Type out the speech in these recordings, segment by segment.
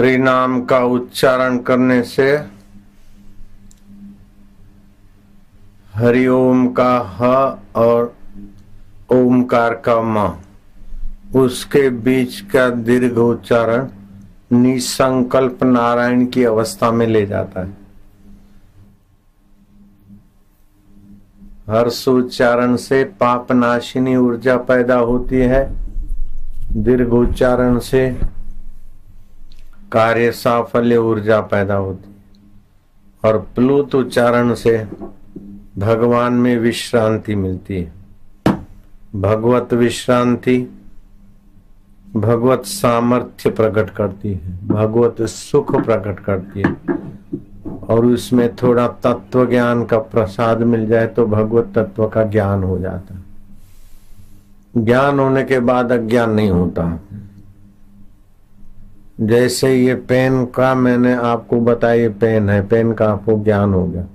हरि नाम का उच्चारण करने से हरिओम का ह और ओमकार का म, उसके बीच का दीर्घ उच्चारण निसंकल्प नारायण की अवस्था में ले जाता है। हर्ष उच्चारण से पाप नाशिनी ऊर्जा पैदा होती है। दीर्घ उच्चारण से कार्य साफल्य ऊर्जा पैदा होती और प्लुत उच्चारण से भगवान में विश्रांति मिलती है। भगवत विश्रांति भगवत सामर्थ्य प्रकट करती है। भगवत सुख प्रकट करती है। और उसमें थोड़ा तत्व ज्ञान का प्रसाद मिल जाए तो भगवत तत्व का ज्ञान हो जाता ज्ञान होने के बाद अज्ञान नहीं होता। जैसे ये पेन का मैंने आपको बताया, ये पेन है, पेन का आपको ज्ञान हो गया।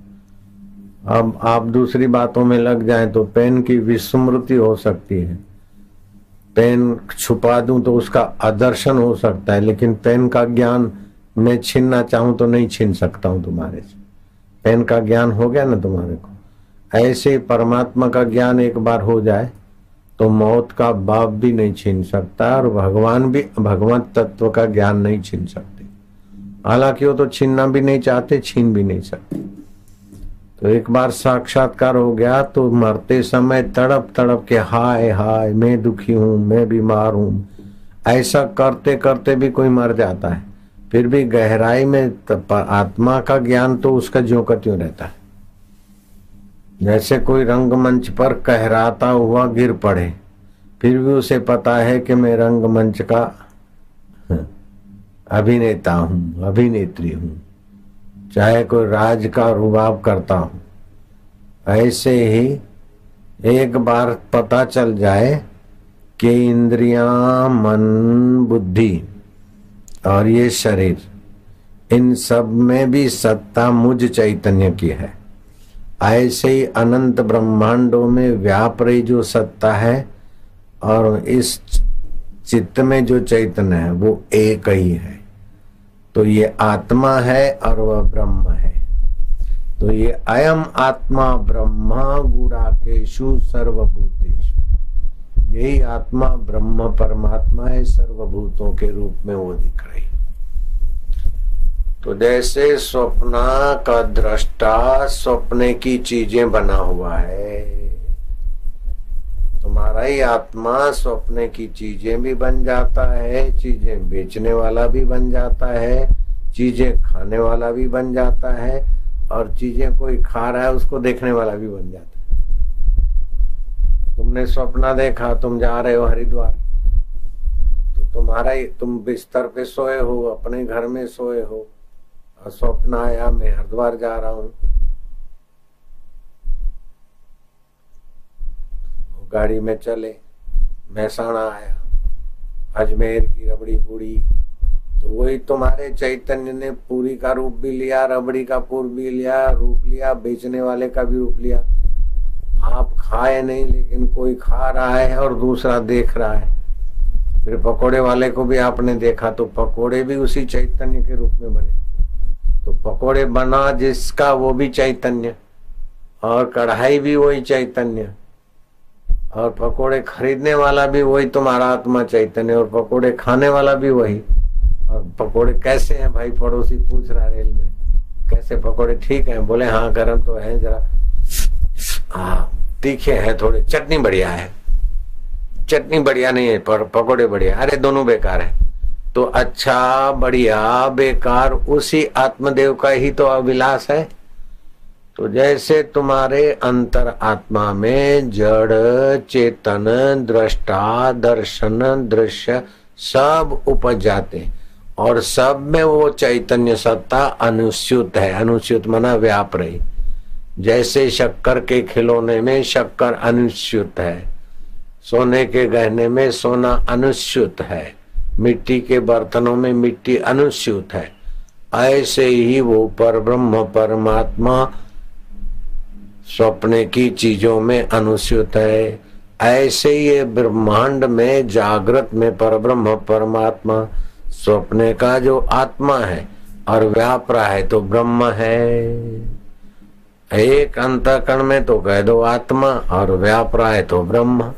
अब आप दूसरी बातों में लग जाएँ तो पेन की विस्मृति हो सकती है। पेन छुपा दूँ तो उसका आदर्शन हो सकता है, लेकिन पेन का ज्ञान मैं छीनना चाहूँ तो नहीं छीन सकता हूँ तुम्हारे से। पेन का ज्ञान हो गया ना तुम्हारे को? ऐसे परमात्मा का ज्ञान एक बार हो जाए तो मौत का बाप भी नहीं छीन सकता और भगवान भी भगवान तत्व का ज्ञान नहीं छीन सकते। हालाँकि वो तो छीनना भी नहीं चाहते, छीन भी नहीं सकते। तो एक बार साक्षात्कार हो गया तो मरते समय तड़प तड़प के हाय हाय, मैं दुखी हूँ, मैं बीमार हूँ। ऐसा करते करते भी कोई मर जाता है। फिर भी गहराई में आत्मा का ज्ञान तो उसका ज्यो का रहता है। जैसे कोई रंगमंच पर कहराता हुआ गिर पड़े, फिर भी उसे पता है कि मैं रंगमंच का अभिनेता हूँ, अभिनेत्री हूँ, चाहे कोई राज का रुबाब करता हूँ। ऐसे ही एक बार पता चल जाए कि इंद्रियाँ, मन, बुद्धि और ये शरीर, इन सब में भी सत्ता मुझ चैतन्य की है। ऐसे ही अनंत ब्रह्मांडों में व्याप रही जो सत्ता है और इस चित्त में जो चैतन्य है, वो एक ही है। तो ये आत्मा है और वह ब्रह्म है। तो ये अयम आत्मा ब्रह्मा गुड़ाकेशु सर्वभूतेशु यही आत्मा ब्रह्म परमात्मा है, सर्वभूतों के रूप में वो दिख रही तो जैसे स्वप्न का दृष्टा स्वप्ने की चीज़ें बना हुआ है, तुम्हारा ही आत्मा स्वप्ने की चीज़ें भी बन जाता है, चीज़ें बेचने वाला भी बन जाता है, चीज़ें खाने वाला भी बन जाता है, और चीज़ें कोई खा रहा है उसको देखने वाला भी बन जाता है। तुमने स्वप्न देखा, तुम जा रहे हो हरिद्वार तो तुम्हारा ही, तुम बिस्तर पे सोए हो, अपने घर में सोए हो और स्वप्न आया मैं हरिद्वार जा रहा हूँ। गाड़ी में चले, महसाणा आया, अजमेर की रबड़ी पूरी तो वही तुम्हारे चैतन्य ने पूरी का रूप भी लिया, रबड़ी का पूर भी लिया, रूप लिया, बेचने वाले का भी रूप लिया। आप खाए नहीं, लेकिन कोई खा रहा है और दूसरा देख रहा है। फिर पकोड़े वाले को भी आपने देखा तो पकोड़े भी उसी चैतन्य के रूप में बने। तो पकोड़े बना जिसका वो भी चैतन्य, और कढ़ाई भी वही चैतन्य, और पकोड़े खरीदने वाला भी वही तुम्हारा आत्मा चैतन्य, और पकोड़े खाने वाला भी वही। और पकोड़े कैसे हैं भाई, पड़ोसी पूछ रहा रेल में, कैसे पकोड़े ठीक हैं? बोले हाँ गर्म तो है जरा। हाँ तीखे हैं थोड़े, चटनी बढ़िया है। चटनी बढ़िया नहीं है, पर पकोड़े बढ़िया। अरे, दोनों बेकार है। तो अच्छा बढ़िया, बेकार, उसी आत्मदेव का ही तो अभिलाष है। तो जैसे तुम्हारे अंतर आत्मा में जड़, चेतन, दृष्टा, दर्शन, दृश्य सब उपज जाते और सब में वो चैतन्य सत्ता अनुस्युत है। अनुस्युत मना व्याप रही। जैसे शक्कर के खिलौने में शक्कर अनुस्युत है, सोने के गहने में सोना अनुस्युत है। मिट्टी के बर्तनों में मिट्टी अनुस्युत है। ऐसे ही वो पर ब्रह्म परमात्मा स्वप्ने की चीज़ों में अनुस्युत है। ऐसे ये ब्रह्मांड में जागृत में पर ब्रह्म परमात्मा स्वप्न का जो आत्मा है और व्याप रहा है तो ब्रह्म है। एक अंतकरण में तो कह दो आत्मा और व्याप रहा है तो ब्रह्म।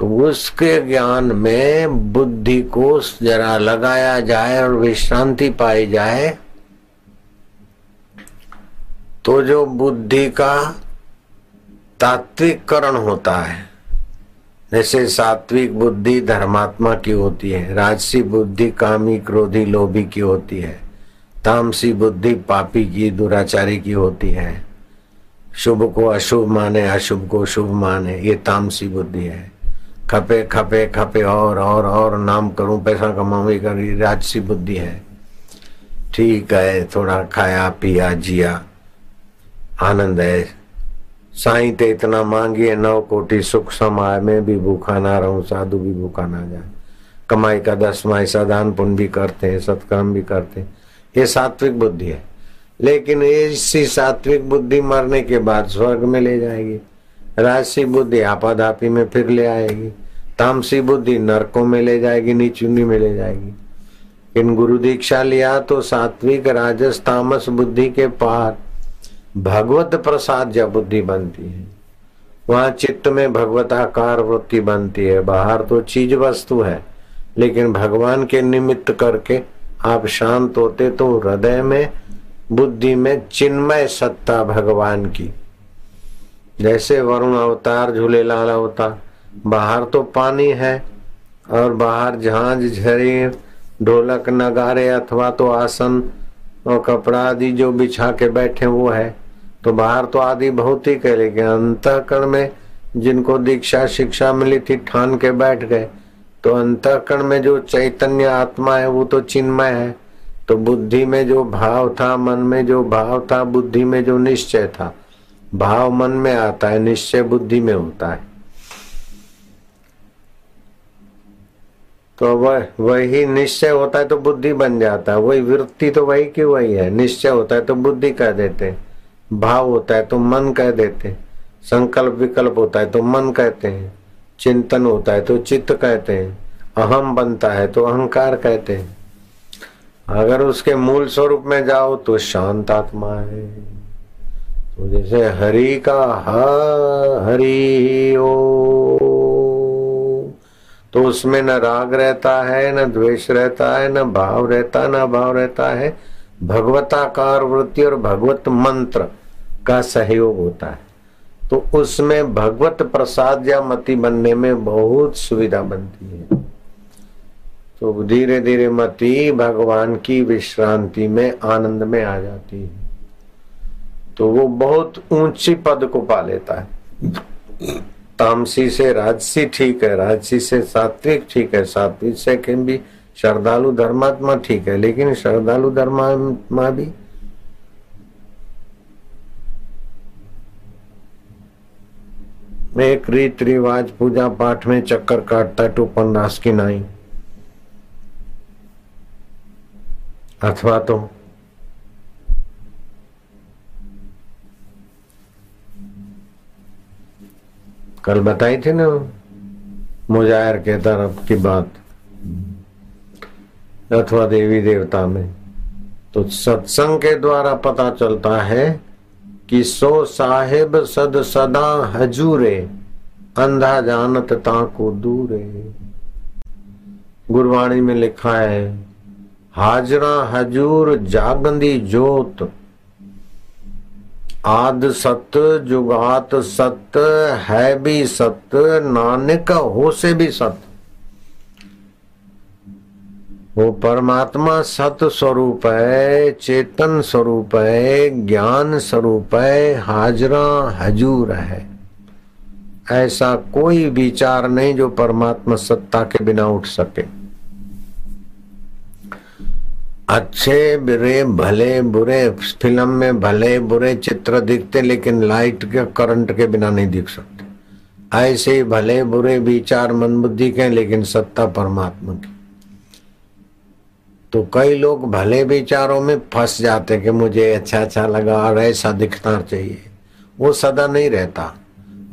तो उसके ज्ञान में बुद्धि को जरा लगाया जाए और विश्रांति पाई जाए तो जो बुद्धि का तात्विकरण होता है, जैसे सात्विक बुद्धि धर्मात्मा की होती है, राजसी बुद्धि कामी क्रोधी लोभी की होती है, तामसी बुद्धि पापी की, दुराचारी की होती है, शुभ को अशुभ माने, अशुभ को शुभ माने, ये तामसी बुद्धि है। खपे खपे खपे, और और और नाम करूँ, पैसा कमाऊ कर राजसी बुद्धि है। ठीक है, थोड़ा खाया, पिया, जिया, आनंद है। साईं ते इतना मांगिए, नौ कोटि सुख समाय में भी भूखा ना रहूँ, साधु भी भूखा ना जाए। कमाई का दसवा हिस्सा दान पुण्य भी करते हैं सत्कर्म भी करते हैं। ये सात्विक बुद्धि है। लेकिन इसी सात्विक बुद्धि मरने के बाद स्वर्ग में ले जाएगी। राजसी बुद्धि आपाधापी में फिर ले आएगी। तामसी बुद्धि नरकों में ले जाएगी, नीचुनी में ले जाएगी। इन गुरु दीक्षा लिया तो सात्विक राजस तामस बुद्धि के पार भगवत प्रसाद जब बुद्धि बनती है, वहाँ चित्त में भगवताकार वृत्ति बनती है। बाहर तो चीज़ वस्तु है, लेकिन भगवान के निमित्त करके आप शांत होते तो हृदय में, बुद्धि में चिन्मय सत्ता भगवान की। जैसे वरुण अवतार, झूलेलाल अवतार बाहर तो पानी है और बाहर झांझ झरी ढोलक नगारे अथवा तो आसन और कपड़ा आदि जो बिछा के बैठे वो है। तो बाहर तो आदि बहुत है लेकिन अंतकरण में जिनको दीक्षा शिक्षा मिली थी, ठान के बैठ गए। तो अंतकरण में जो चैतन्य आत्मा है, वो तो चिन्मय है। तो बुद्धि में जो भाव था, मन में जो भाव था, बुद्धि में जो निश्चय था, भाव मन में आता है, निश्चय बुद्धि में होता है। तो वह, वही निश्चय होता है तो बुद्धि बन जाता है। वही वृत्ति तो वही की वही है। निश्चय होता है तो बुद्धि कह देते भाव होता है तो मन कह देते संकल्प विकल्प होता है तो मन कहते हैं। चिंतन होता है तो चित्त कहते हैं। अहम बनता है तो अहंकार कहते हैं। अगर उसके मूल स्वरूप में जाओ तो शांत आत्मा है। तो जैसे हरि का हरि ओ। तो उसमें न राग रहता है, न द्वेष रहता है, न भाव रहता, न भाव रहता है। भगवताकार वृत्ति और भगवत मंत्र का सहयोग होता है। तो उसमें भगवत प्रसाद या मति बनने में बहुत सुविधा बनती है। तो धीरे धीरे मति भगवान की विश्रांति में, आनंद में आ जाती है। तो वो बहुत ऊँची पद को पा लेता है। तामसी से राजसी ठीक है, राजसी से सात्विक ठीक है, सात्विक से भी, श्रद्धालु धर्मात्मा ठीक है, लेकिन श्रद्धालु धर्मात्मा भी। एक रीत रिवाज पूजा पाठ में चक्कर काटता है, टूपन रास की नाई। अथवा तो कल बताई थी ना मुजायर के तरफ़ की बात। अथवा देवी देवता में। तो सत्संग के द्वारा पता चलता है कि सो साहेब सद सदा हजूरे, अंधा जानत ताको दूरे। गुरवाणी में लिखा है, हाजरा हजूर जागंदी जोत आद सत जुगात सत, है भी सत, नानक हो से भी सत। वो परमात्मा सत स्वरूप है, चेतन स्वरूप है, ज्ञान स्वरूप है, हाजरा हजूर है। ऐसा कोई विचार नहीं जो परमात्मा सत्ता के बिना उठ सके। अच्छे बुरे, भले बुरे, फ़िल्म में भले बुरे चित्र दिखते, लेकिन लाइट के करंट के बिना नहीं दिख सकते। ऐसे भले बुरे विचार मन बुद्धि के, लेकिन सत्ता परमात्मा की। तो कई लोग भले विचारों में फंस जाते कि मुझे अच्छा अच्छा लगा और ऐसा दिखना चाहिए। वो सदा नहीं रहता।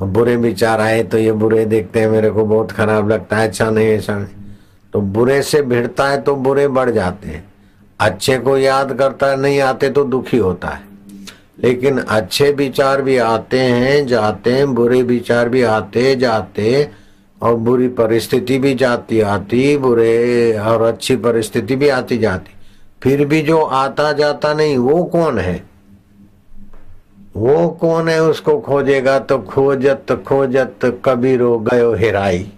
बुरे विचार आए तो ये बुरे दिखते हैं, मेरे को बहुत खराब लगता है अच्छा नहीं, ऐसा नहीं। तो बुरे से भिड़ता है तो बुरे बढ़ जाते हैं। अच्छे को याद करता है, नहीं आते तो दुखी होता है। लेकिन अच्छे विचार भी आते हैं, जाते हैं, बुरे विचार भी आते, जाते और बुरी परिस्थिति भी जाती, आती, बुरे और अच्छी परिस्थिति भी आती, जाती। फिर भी जो आता जाता नहीं, वो कौन है? वो कौन है उसको खोजेगा? तो खोजत खोजत कबीरो गयो हेराई।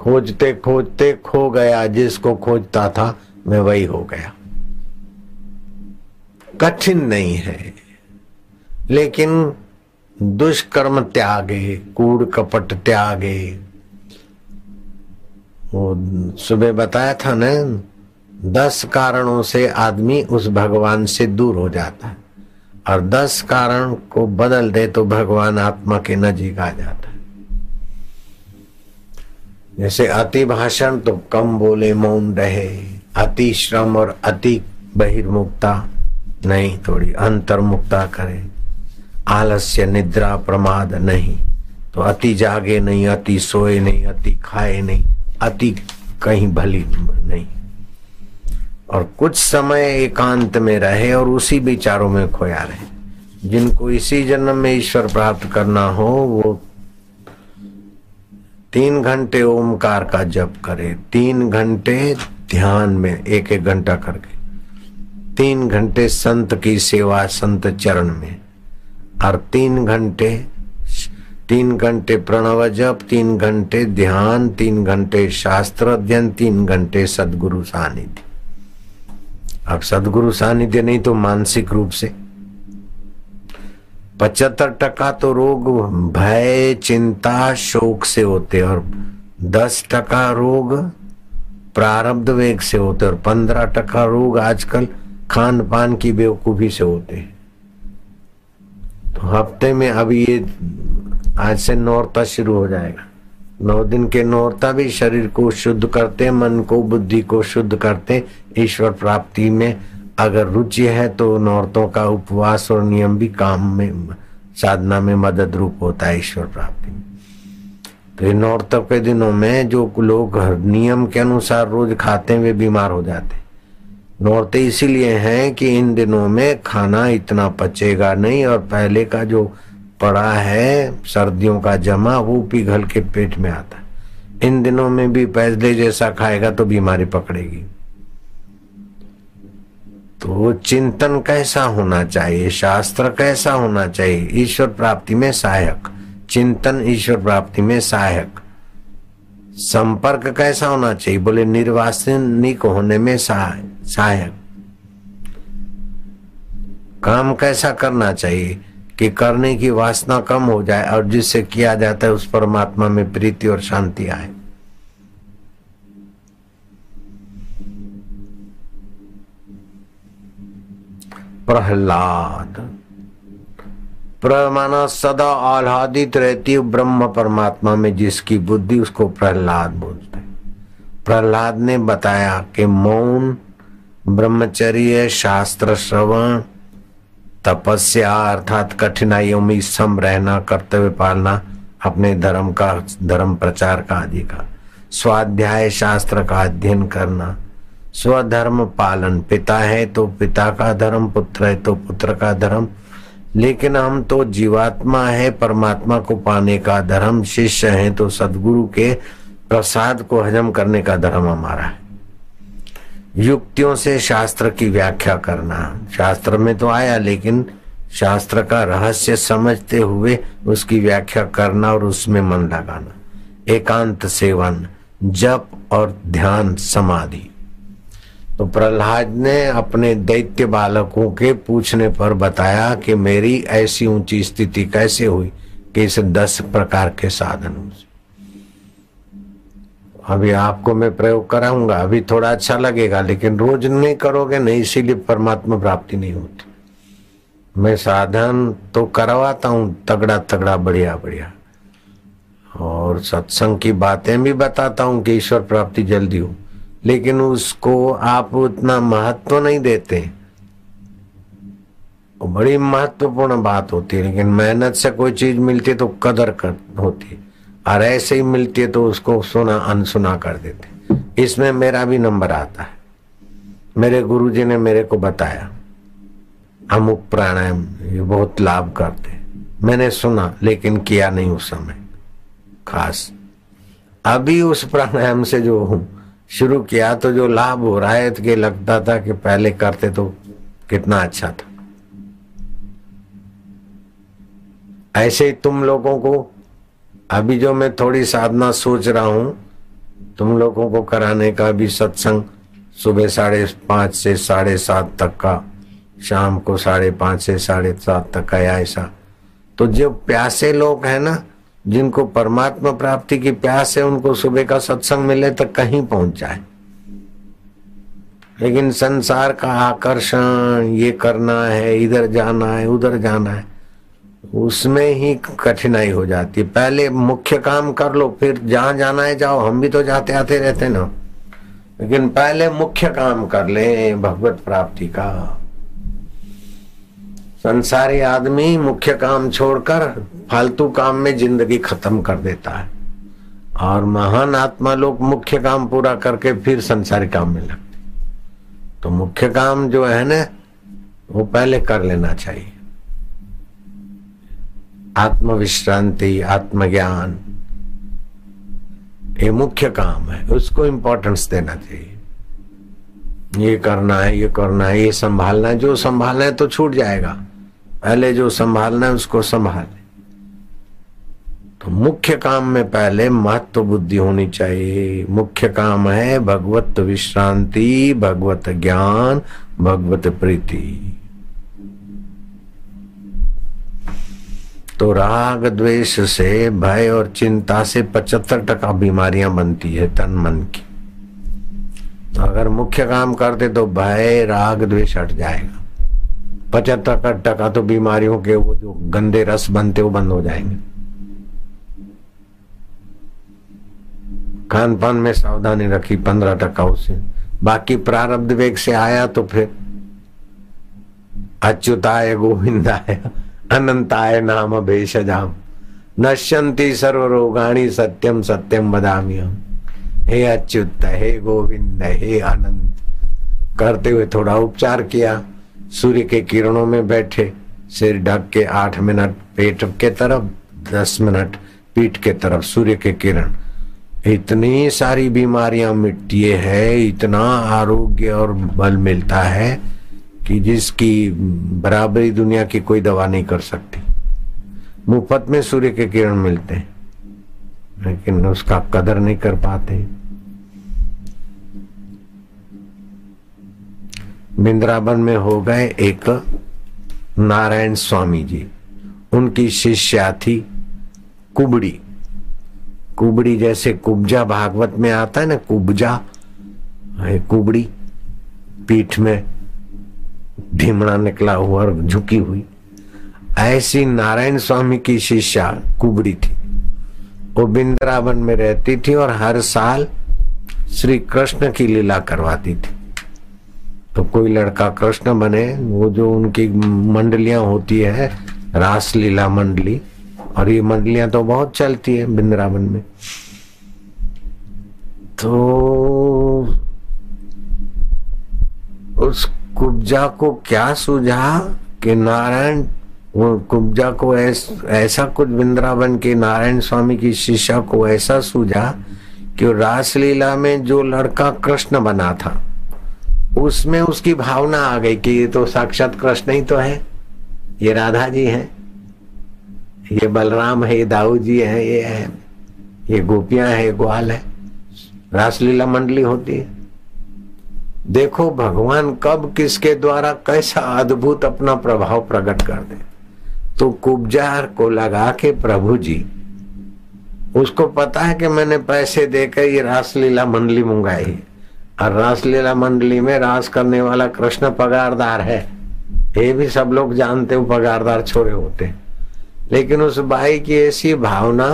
खोजते खोजते खो गया जिसको खोजता था। मैं वही हो गया। कठिन नहीं है, लेकिन दुष्कर्म त्यागे, कूड़ कपट त्यागे। वो सुबह बताया था ना, दस कारणों से आदमी उस भगवान से दूर हो जाता है। और दस कारण को बदल दे तो भगवान आत्मा के नजीक आ जाता है। जैसे अति भाषण तो कम बोले, मौन रहे। अति श्रम और अति बहिर्मुक्ता नहीं थोड़ी, अंतर्मुक्ता करे। आलस्य, निद्रा, प्रमाद नहीं। तो अति जागे नहीं, अति सोए नहीं, अति खाए नहीं, अति कहीं भली नहीं। और कुछ समय एकांत में रहे और उसी विचारों में खोया रहे। जिनको इसी जन्म में ईश्वर प्राप्त करना हो, वो तीन घंटे ओमकार का जप करे, तीन घंटे ध्यान में, एक एक घंटा करके। तीन घंटे संत की सेवा, संत चरण में। और तीन घंटे तीन घंटे प्रणव जप, तीन घंटे ध्यान, तीन घंटे शास्त्र अध्ययन, तीन घंटे सदगुरु सानिध्य। अब सदगुरु सानिध्य नहीं तो मानसिक रूप से पचहत्तर टका तो रोग, भय, चिंता, शोक से होते और दस टका रोग प्रारब्ध वेग से होते और पंद्रह टका रोग आजकल खान पान की बेवकूफ़ी से होते तो हफ़्ते में अभी ये आज से नौरता शुरू हो जाएगा। नौ दिन के नौरता भी शरीर को शुद्ध करते मन को, बुद्धि को शुद्ध करते ईश्वर प्राप्ति में अगर रुचि है तो नौरतों का उपवास और नियम भी काम में, साधना में मदद रूप होता है ईश्वर प्राप्ति में। तो इन नौरतों के दिनों में जो लोग नियम के अनुसार रोज खाते हैं, वे बीमार हो जाते नौरते इसीलिए हैं कि इन दिनों में खाना इतना पचेगा नहीं और पहले का जो पड़ा है, सर्दियों का जमा, वो पिघल के पेट में आता है। इन दिनों में भी पहले जैसा खाएगा तो बीमारी पकड़ेगी। तो चिंतन कैसा होना चाहिए? शास्त्र कैसा होना चाहिए? ईश्वर प्राप्ति में सहायक। चिंतन ईश्वर प्राप्ति में सहायक। संपर्क कैसा होना चाहिए? बोले, निर्वासनिक होने में सहायक। काम कैसा करना चाहिए? कि करने की वासना कम हो जाए और जिससे किया जाता है, उस परमात्मा में प्रीति और शांति आए। प्रहलाद। प्रमाना सदा आह्लादित रहती है ब्रह्म परमात्मा में, जिसकी बुद्धि उसको प्रहलाद बोलते प्रहलाद ने बताया कि मौन, ब्रह्मचर्य, शास्त्र श्रवण, तपस्या अर्थात कठिनाइयों में सम रहना, कर्तव्य पालना, अपने धर्म का, धर्म प्रचार का का स्वाध्याय शास्त्र का अध्ययन करना स्वधर्म पालन। पिता है तो पिता का धर्म, पुत्र है तो पुत्र का धर्म। लेकिन हम तो जीवात्मा है, परमात्मा को पाने का धर्म, शिष्य है तो सदगुरु के प्रसाद को हजम करने का धर्म हमारा है। युक्तियों से शास्त्र की व्याख्या करना। शास्त्र में तो आया, लेकिन शास्त्र का रहस्य समझते हुए उसकी व्याख्या करना और उसमें मन लगाना। एकांत सेवन, जप और ध्यान समाधि। तो प्रहलाद ने अपने दैत्य बालकों के पूछने पर बताया कि मेरी ऐसी ऊँची स्थिति कैसे हुई कि इस दस प्रकार के साधनों से अभी आपको मैं प्रयोग कराऊँगा, अभी थोड़ा अच्छा लगेगा, लेकिन रोज नहीं करोगे, नहीं, इसीलिए परमात्मा प्राप्ति नहीं होती। मैं साधन तो करवाता हूँ तगड़ा तगड़ा बढ़िया बढ़िया और सत्संग की बातें भी बताता हूँ कि ईश्वर प्राप्ति जल्दी हो। लेकिन उसको आप उतना महत्व नहीं देते। बड़ी महत्वपूर्ण बात होती है, लेकिन मेहनत से कोई चीज़ मिलती है तो कदर कर, होती है। और ऐसे ही मिलती है तो उसको सुना, अनसुना कर देते इसमें मेरा भी नंबर आता है। मेरे गुरुजी ने मेरे को बताया, अमुक प्राणायाम, ये बहुत लाभ करते मैंने सुना, लेकिन किया नहीं उस समय। खास। अभी उस प्राणायाम से जो हूँ शुरू किया तो जो लाभ हो रहा है तो लगता था कि पहले करते तो कितना अच्छा था। ऐसे ही तुम लोगों को, अभी जो मैं थोड़ी साधना सोच रहा हूँ, तुम लोगों को कराने का भी सत्संग सुबह साढ़े पाँच से साढ़े सात तक का, शाम को साढ़े पाँच से साढ़े सात तक का या ऐसा। तो जो प्यासे लोग हैं ना जिनको परमात्मा प्राप्ति की प्यास है, उनको सुबह का सत्संग मिले तो कहीं पहुँच जाए। लेकिन संसार का आकर्षण, ये करना है, इधर जाना है, उधर जाना है, उसमें ही कठिनाई हो जाती है। पहले मुख्य काम कर लो, फिर जहाँ जाना है जाओ, हम भी तो जाते आते रहते ना। लेकिन पहले मुख्य काम कर ले, भगवत प्राप्ति का। संसारी आदमी मुख्य काम छोड़कर फालतू काम में ज़िंदगी खत्म कर देता है। और महान आत्मा लोग मुख्य काम पूरा करके फिर संसारी काम में लगते तो मुख्य काम जो है ना, वो पहले कर लेना चाहिए। आत्मविश्रांति, आत्मज्ञान, ये मुख्य काम है, उसको इंपॉर्टेंस देना चाहिए। ये करना है, ये करना है, ये संभालना है, जो संभालना है तो छूट जाएगा। पहले जो संभालना है उसको संभाले। तो मुख्य काम में पहले महत्व बुद्धि होनी चाहिए। मुख्य काम है भगवत विश्रांति, भगवत ज्ञान, भगवत प्रीति। तो राग द्वेष से, भय और चिंता से पचहत्तर टका बीमारियाँ बनती है तन मन की। तो अगर मुख्य काम करते तो भय, राग, द्वेष हट जाएगा। पचहत्तर का टका तो बीमारियों के वो जो गंदे रस बनते वो बंद हो जाएँगे। खान पान में सावधानी रखी पंद्रह टका उसे। बाकी प्रारब्ध वेग से आया तो फिर अच्युताय गोविंदाय, अनंताय नाम भेषजाम। नश्यंती सर्व रोगाणी सत्यम सत्यम बदामी हम। हे अच्युत, हे गोविंद, हे अनंत। करते हुए थोड़ा उपचार किया। सूर्य के किरणों में बैठे, सिर ढक के आठ मिनट पेट के तरफ़, दस मिनट पीठ के तरफ़ सूर्य के किरण। इतनी सारी बीमारियाँ मिटती है, इतना आरोग्य और बल मिलता है कि जिसकी बराबरी दुनिया की कोई दवा नहीं कर सकती। मुफ़्त में सूर्य के किरण मिलते हैं, लेकिन उसका कदर नहीं कर पाते। बिंद्रावन में हो गए एक नारायण स्वामी जी। उनकी शिष्या थी कुबड़ी। कुबड़ी जैसे कुब्जा भागवत में आता है ना, कुब्जा कुबड़ी पीठ में ढीमड़ा निकला हुआ और झुकी हुई। ऐसी नारायण स्वामी की शिष्या कुबड़ी थी। वो बिंद्रावन में रहती थी और हर साल श्री कृष्ण की लीला करवाती थी। तो कोई लड़का कृष्ण बने वो जो उनकी मंडलियाँ होती है रास लीला मंडली और ये मंडलियाँ तो बहुत चलती है वृंदावन में। तो उस कुब्जा को क्या सूझा कि नारायण वो कुब्जा को ऐस, ऐसा कुछ वृंदावन के नारायण स्वामी की शिष्या को ऐसा सूझा कि रासलीला में जो लड़का कृष्ण बना था उसमें उसकी भावना आ गई कि ये तो साक्षात कृष्ण ही तो है। ये राधा जी है। ये बलराम है, ये दाऊ जी है, ये है। ये गोपियाँ है ग्वाल है। रासलीला मंडली होती है। देखो भगवान कब किसके द्वारा कैसा अद्भुत अपना प्रभाव प्रकट कर दे। तो कुब्जार को लगा के प्रभु जी उसको पता है कि मैंने पैसे देकर ये रासलीला मंडली मंगाई और रासलीला मंडली में रास करने वाला कृष्ण पगारदार है। ये भी सब लोग जानते हो पगारदार छोरे होते लेकिन उस भाई की ऐसी भावना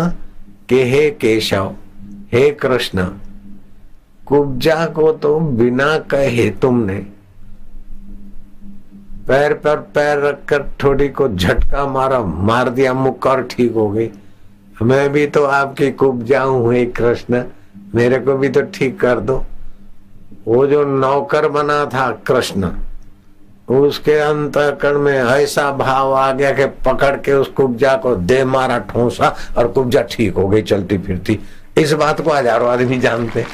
कि हे केशव, हे कृष्ण, कुब्जा को तो बिना कहे तुमने पैर पर पैर रखकर थोड़ी को झटका मारा, मार दिया मुक्कर ठीक हो गई। मैं भी तो आपकी कुब्जा हूँ, हे कृष्ण, मेरे को भी तो ठीक कर दो। वो जो नौकर बना था कृष्ण, उसके अंतकरण में ऐसा भाव आ गया कि पकड़ के उस कुब्जा को दे मारा ठोसा और कुब्जा ठीक हो गई चलती फिरती। इस बात को हज़ारों आदमी जानते।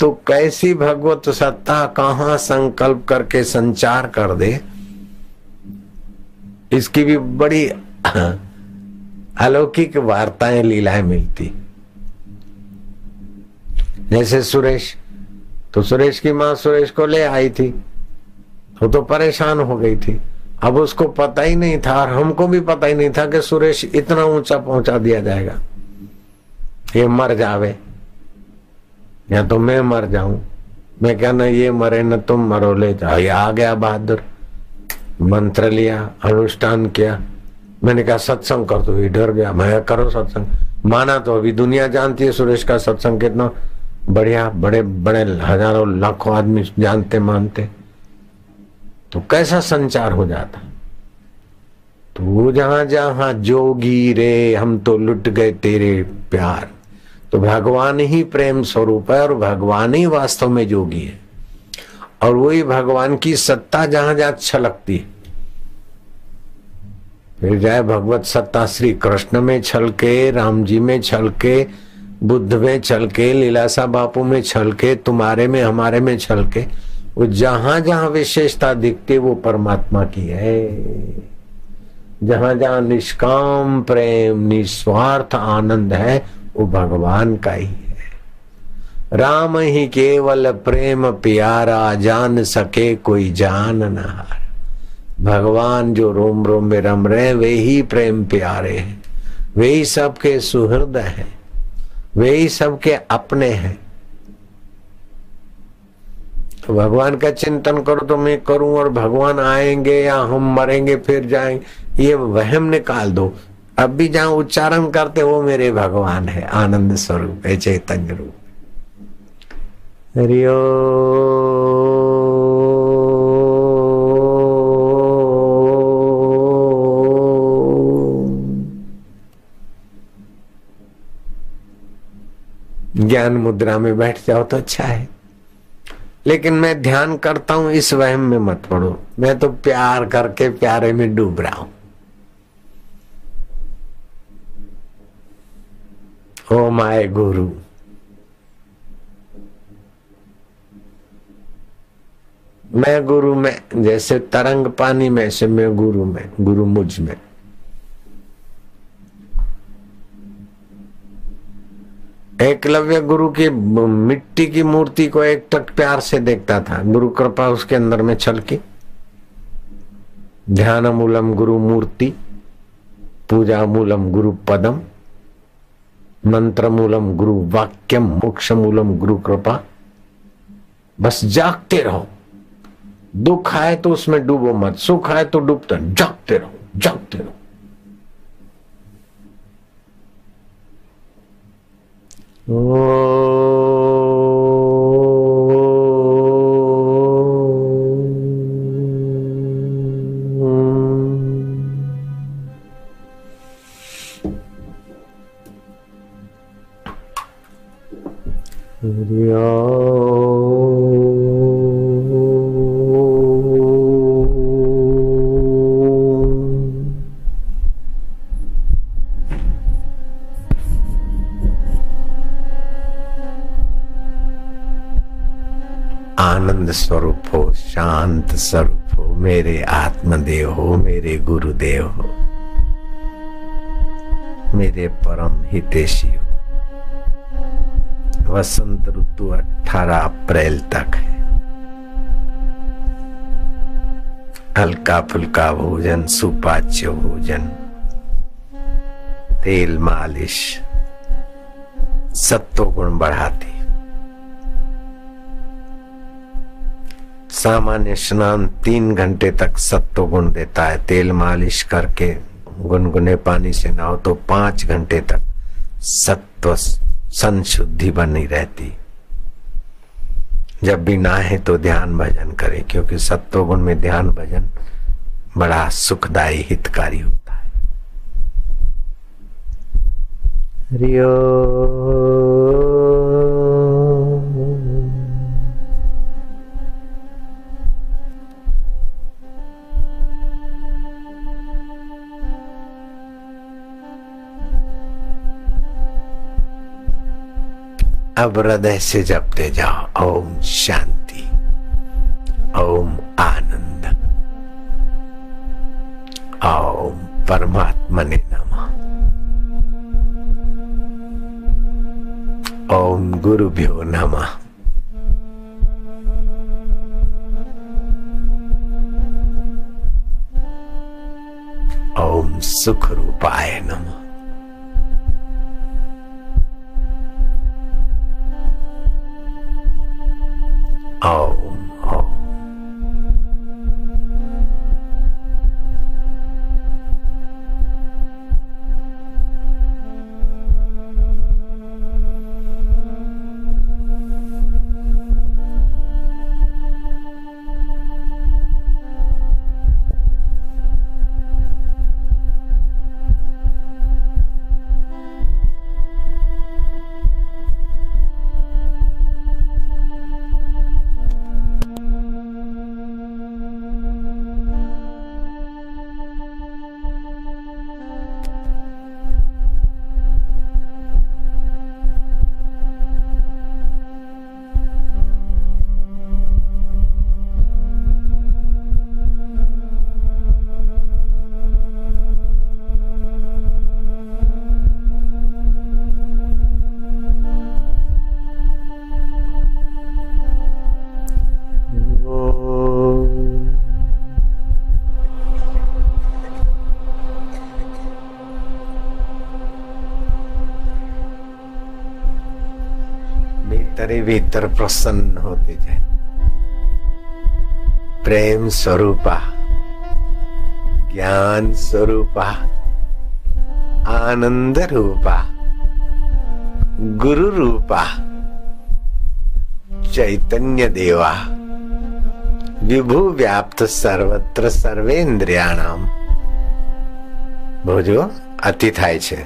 तो कैसी भगवत सत्ता कहाँ संकल्प करके संचार कर दे? इसकी भी बड़ी अलौकिक वार्ताएँ लीलाएँ मिलती। जैसे सुरेश। तो सुरेश की माँ सुरेश को ले आई थी। वो तो परेशान हो गई थी। अब उसको पता ही नहीं था और हमको भी पता ही नहीं था कि सुरेश इतना ऊँचा पहुँचा दिया जाएगा। ये मर जावे। या तो मैं मर जाऊँ। मैं क्या ना ये मरे, न तुम मरो, ले जाओ। ये आ गया बहादुर। मंत्र लिया, अनुष्ठान किया। मैंने कहा, सत्संग कर दो ये डर गया। मैं करो सत्संग? माना तो अभी दुनिया जानती है सुरेश का सत्संग कितना बढ़िया, बड़े बड़े हज़ारों, लाखों आदमी जानते, मानते। तो कैसा संचार हो जाता? तो जहाँ जहाँ जोगी रे, हम तो लुट गए तेरे प्यार। तो भगवान ही प्रेम स्वरूप है और भगवान ही वास्तव में जोगी है। और वही भगवान की सत्ता जहाँ जहाँ छलकती है। फिर जाए भगवत सत्ता श्री कृष्ण में छलके, राम जी में छलके बुद्ध में छल के लीलासा बापू में छल के, तुम्हारे में, हमारे में छल के, वो जहाँ जहाँ विशेषता दिखती वो परमात्मा की है। जहाँ जहाँ निष्काम प्रेम, निस्वार्थ आनंद है, वो भगवान का ही है। राम ही केवल प्रेम प्यारा, जान सके कोई जान न भगवान जो रोम रोम में रम रहे वे ही प्रेम प्यारे हैं, वे ही सबके सुहृद हैं। वे ही सबके अपने हैं। भगवान का चिंतन करो तो मैं करूँ और भगवान आएँगे या हम मरेंगे, फिर जाएँगे। ये वहम निकाल दो। अब भी जहाँ उच्चारण करते वो मेरे भगवान है, आनंद स्वरूप है, चैतन्य रूप हरिओ ज्ञान मुद्रा में बैठ जाओ तो अच्छा है। लेकिन मैं ध्यान करता हूँ, इस वहम में मत पड़ो। मैं तो प्यार करके प्यारे में डूब रहा हूँ। ओ माय गुरु। मैं गुरु में, जैसे तरंग पानी में से मैं गुरु में, गुरु मुझमें। एकलव्य गुरु की मिट्टी की मूर्ति को एक टक प्यार से देखता था। गुरु कृपा उसके अंदर में छल छलकी। ध्यान मूलम गुरु मूर्ति पूजा मूलम गुरु पदम मंत्र मूलम गुरु वाक्यम मोक्ष मूलम गुरु कृपा। बस जागते रहो। दुख आए तो उसमें डूबो मत, सुख आए तो डूबते जागते रहो जागते रहो। Oh. Mm -hmm. स्वरूप हो, शांत स्वरूप हो, मेरे आत्मदेव हो, मेरे गुरुदेव हो, मेरे परम हितेशी हो। वसंत ऋतु 18 अप्रैल तक है। हल्का फुल्का भोजन, सुपाच्य भोजन, तेल मालिश, सत्व गुण बढ़ाती सामान्य स्नान तीन घंटे तक सत्व गुण देता है। तेल मालिश करके गुनगुने पानी से नहाओ तो पाँच घंटे तक सत्व संशुद्धि बनी रहती। जब भी नहाए तो ध्यान भजन करे, क्योंकि सत्व गुण में ध्यान भजन बड़ा सुखदायी हितकारी होता है। हरिओ अब हृदय से जपते जाओ। ओम शांति, ओम आनंद, ओम परमात्मा ने नमः। ओम गुरुभ्यो नमः। ओम सुख रूपाय नमः। Oh. भीतर भीतर प्रसन्न होते जाए प्रेम स्वरूपा ज्ञान स्वरूपा आनंद रूपा गुरु रूपा चैतन्य देवा विभु व्याप्त सर्वत्र સર્વેન્દ્રિયાણામ ભોજો અતિ થાય છે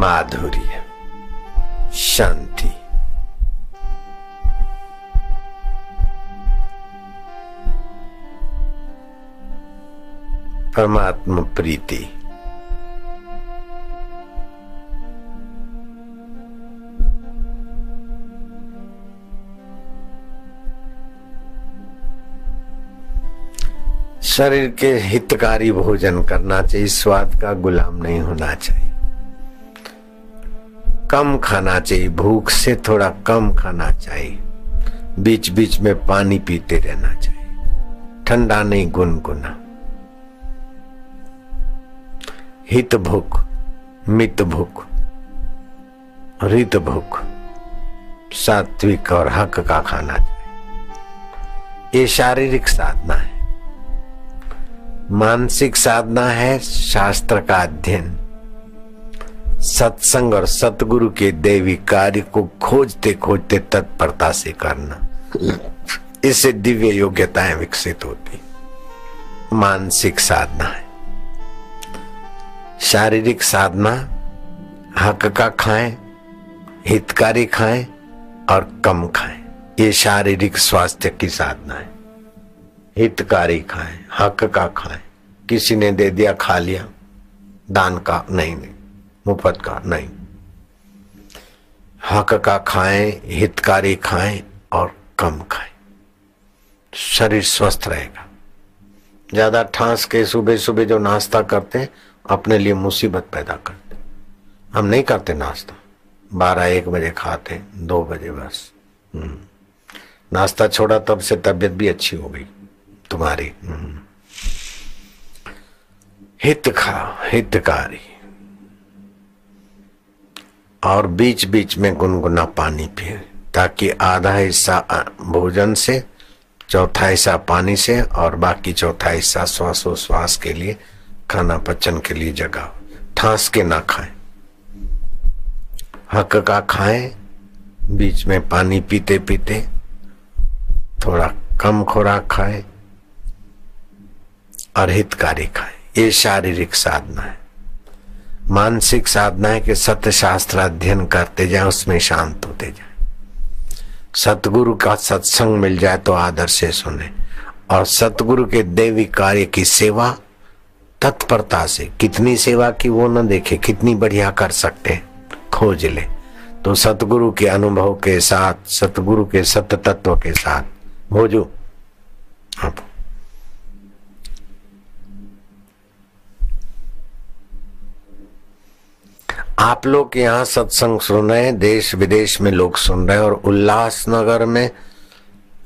माधुर्य, शांति। परमात्मा प्रीति। शरीर के हितकारी भोजन करना चाहिए, स्वाद का गुलाम नहीं होना चाहिए। कम खाना चाहिए। भूख से थोड़ा कम खाना चाहिए। बीच बीच में पानी पीते रहना चाहिए। ठंडा नहीं गुनगुना। हित भूख, मित भूख, रित भूख, सात्विक और हक का खाना चाहिए। ये शारीरिक साधना है। मानसिक साधना है, शास्त्र का अध्ययन। सत्संग और सतगुरु के देवी कार्य को खोजते खोजते तत्परता से करना। इससे दिव्य योग्यताएँ विकसित होती। मानसिक साधना है। शारीरिक साधना, हक का खाएँ, हितकारी खाएँ और कम खाएँ। ये शारीरिक स्वास्थ्य की साधना है। हितकारी खाएँ, हक का खाएँ। किसी ने दे दिया खा लिया, दान का नहीं नहीं मुफ़्त का? नहीं। हक का खाएँ, हितकारी खाएँ और कम खाएँ। शरीर स्वस्थ रहेगा। ज़्यादा ठांस के सुबह सुबह जो नाश्ता करते अपने लिए मुसीबत पैदा करते हम नहीं करते नाश्ता। बारह एक बजे खाते दो बजे बस। हम्म। नाश्ता छोड़ा, तब से तबीयत भी अच्छी हो गई। तुम्हारी हम्म। हित खा, हितकारी। और बीच बीच में गुनगुना पानी पिए ताकि आधा हिस्सा भोजन से, चौथा हिस्सा पानी से, और बाकी चौथा हिस्सा श्वासोश्वास के लिए, खाना पचन के लिए जगह। ठांस के ना खाएँ। हक का खाएँ, बीच में पानी पीते पीते थोड़ा कम खुराक खाएँ, और हितकारी खाएँ। ये शारीरिक साधना है। मानसिक साधना है कि सत्य शास्त्र अध्ययन करते जाए, उसमें शांत होते जाए। सतगुरु का सत्संग मिल जाए तो आदर से सुने। और सतगुरु के देवी कार्य की सेवा, तत्परता से, कितनी सेवा की वो न देखे, कितनी बढ़िया कर सकते खोज ले। तो सतगुरु के अनुभव के साथ, सतगुरु के सत्य तत्व के साथ, भोजो। आप लोग यहाँ सत्संग सुन रहे हैं, देश विदेश में लोग सुन रहे हैं और उल्लासनगर में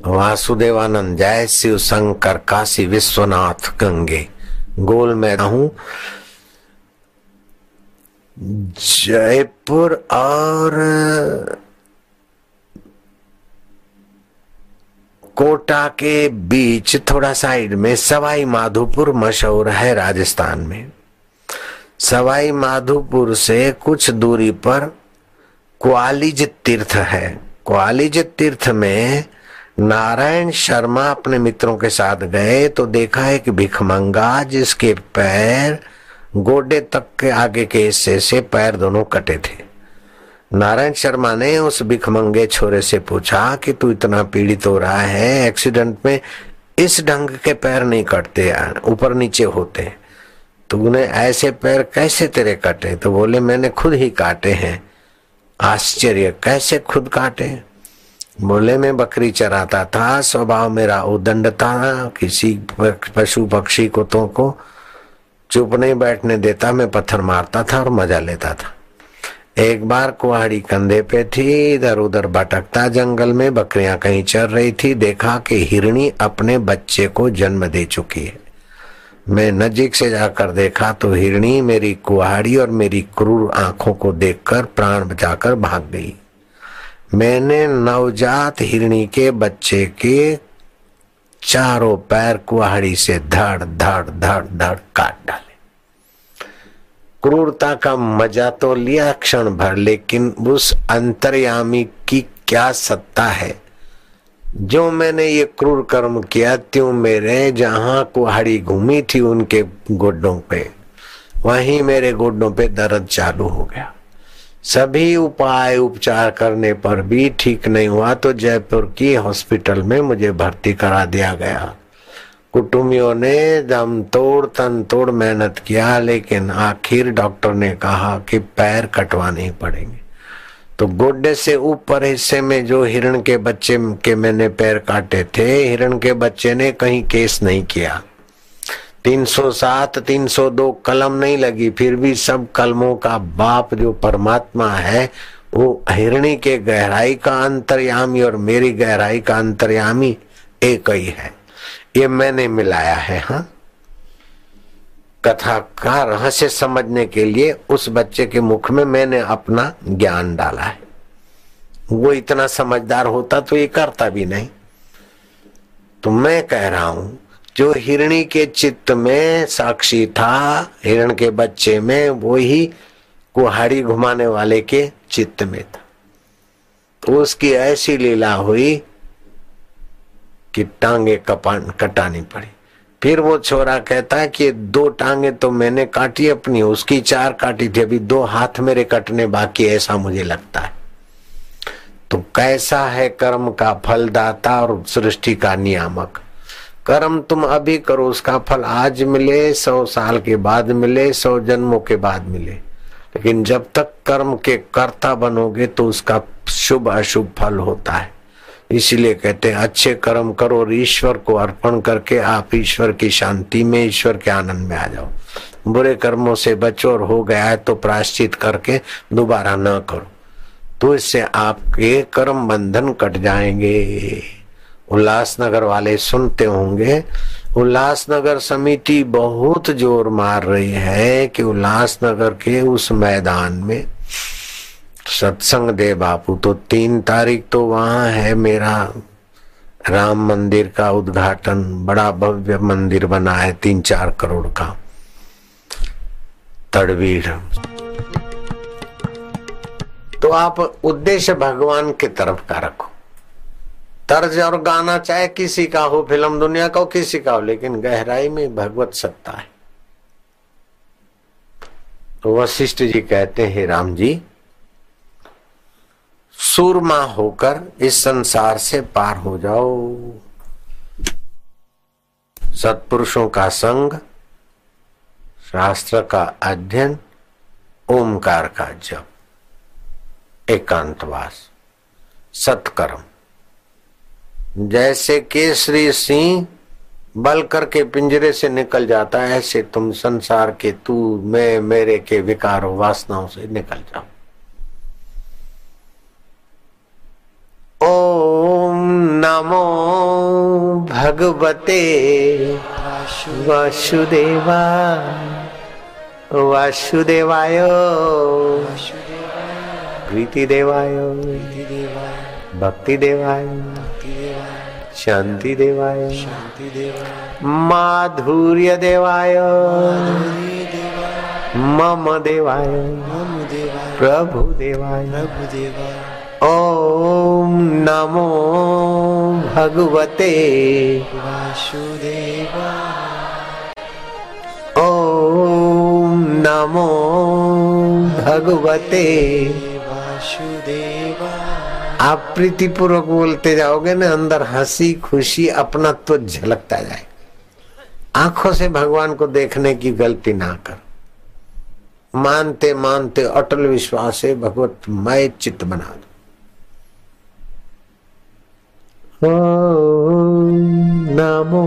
वासुदेवानंद, जय शिव शंकर, काशी विश्वनाथ गंगे, गोल में रहूँ। जयपुर और कोटा के बीच थोड़ा साइड में सवाई माधोपुर मशहूर है राजस्थान में। सवाई माधोपुर से कुछ दूरी पर क्वालिज तीर्थ है। क्वालिज तीर्थ में नारायण शर्मा अपने मित्रों के साथ गए तो देखा एक भिखमंगा जिसके पैर गोडे तक के आगे के हिस्से से पैर दोनों कटे थे। नारायण शर्मा ने उस भिखमंगे छोरे से पूछा कि तू इतना पीड़ित हो रहा है, एक्सीडेंट में इस ढंग के पैर नहीं कटते, ऊपर नीचे होते। तूने ऐसे पैर कैसे तेरे कटे? तो बोले, मैंने खुद ही काटे हैं। आश्चर्य, कैसे खुद काटे? बोले, मैं बकरी चराता था, स्वभाव मेरा उदंड था। किसी पशु पक्षी कुत्तों को चुप नहीं बैठने देता, मैं पत्थर मारता था और मज़ा लेता था। एक बार कुहाड़ी कंधे पे थी इधर उधर भटकता जंगल में, बकरियाँ कहीं चर रही थी, देखा कि हिरणी अपने बच्चे को जन्म दे चुकी है। मैं नजीक से जाकर देखा तो हिरणी मेरी कुहाड़ी और मेरी क्रूर आँखों को देखकर प्राण बचाकर भाग गई। मैंने नवजात हिरणी के बच्चे के चारों पैर कुहाड़ी से धड़ धड़ धड़ धड़ काट डाले। क्रूरता का मज़ा तो लिया क्षण भर, लेकिन उस अंतर्यामी की क्या सत्ता है? जो मैंने ये क्रूर कर्म किया, त्यों मेरे जहाँ कुहाड़ी घूमी थी उनके गोड्डों पे, वहीं मेरे गोड्डों पे दर्द चालू हो गया। सभी उपाय उपचार करने पर भी ठीक नहीं हुआ तो जयपुर की हॉस्पिटल में मुझे भर्ती करा दिया गया। कुटुंबियों ने दम तोड़, तन तोड़ मेहनत किया, लेकिन आखिर डॉक्टर ने कहा कि पैर कटवाने पड़ेंगे। तो गोड्डे से ऊपर हिस्से में जो हिरण के बच्चे के मैंने पैर काटे थे, हिरण के बच्चे ने कहीं केस नहीं किया। 307 302 कलम नहीं लगी, फिर भी सब कलमों का बाप जो परमात्मा है, वो हिरणी के गहराई का अंतर्यामी और मेरी गहराई का अंतर्यामी एक ही है। ये मैंने मिलाया है, हा। कथा का रहस्य समझने के लिए उस बच्चे के मुख में मैंने अपना ज्ञान डाला है। वो इतना समझदार होता तो ये करता भी नहीं। तो मैं कह रहा हूँ, जो हिरणी के चित्त में साक्षी था, हिरण के बच्चे में, वो ही कुहाड़ी घुमाने वाले के चित्त में था। तो उसकी ऐसी लीला हुई कि टांगे कपान कटानी पड़ी। फिर वो छोरा कहता है कि दो टांगे तो मैंने काटी अपनी, उसकी चार काटी थी, अभी दो हाथ मेरे कटने बाकी ऐसा मुझे लगता है। तो कैसा है कर्म का फलदाता और सृष्टि का नियामक? कर्म तुम अभी करो, उसका फल आज मिले, सौ साल के बाद मिले, सौ जन्मों के बाद मिले। लेकिन जब तक कर्म के कर्ता बनोगे तो उसका शुभ अशुभ फल होता है। इसीलिए कहते हैं, अच्छे कर्म करो और ईश्वर को अर्पण करके आप ईश्वर की शांति में, ईश्वर के आनंद में आ जाओ। बुरे कर्मों से बचो और हो गया है तो प्राश्चित करके दोबारा न करो। तो इससे आपके कर्म बंधन कट जाएँगे। उल्लासनगर वाले सुनते होंगे, उल्लासनगर समिति बहुत ज़ोर मार रही है कि उल्लासनगर के उस मैदान में सत्संग दे बापू तो तीन तारीख तो वहाँ है मेरा राम मंदिर का उद्घाटन, बड़ा भव्य मंदिर बना है, तीन चार करोड़ का। तड़वीर। तो आप उद्देश्य भगवान के तरफ़ का रखो। तर्ज और गाना चाहे किसी का हो, फ़िल्म दुनिया का हो, किसी का हो, लेकिन गहराई में भगवत सत्ता है। तो वशिष्ठ जी कहते हैं राम जी सूरमा होकर इस संसार से पार हो जाओ। सत्पुरुषों का संग, शास्त्र का अध्ययन, ओमकार का जप। एकांतवास, सत्कर्म। जैसे केसरी सिंह बल करके पिंजरे से निकल जाता है, ऐसे तुम संसार के तू, मैं, मेरे के विकारों वासनाओं से निकल जाओ। ओम नमो भगवते वासुदेवा वासुदेवाय प्रीति देवाय भक्ति देवाय शांति देवाय शांति देवाय माधुर्य देवाय मम देवाय प्रभु देवाय प्रभु देवाय ओम नमो भगवते वासुदेवा ओम नमो भगवते वासुदेवा आप प्रीतिपूर्वक बोलते जाओगे ना, अंदर हँसी खुशी अपना तो झलकता जाए। आँखों से भगवान को देखने की गलती ना कर। मानते मानते अटल विश्वास है भगवत मय चित्त बना दो। नमो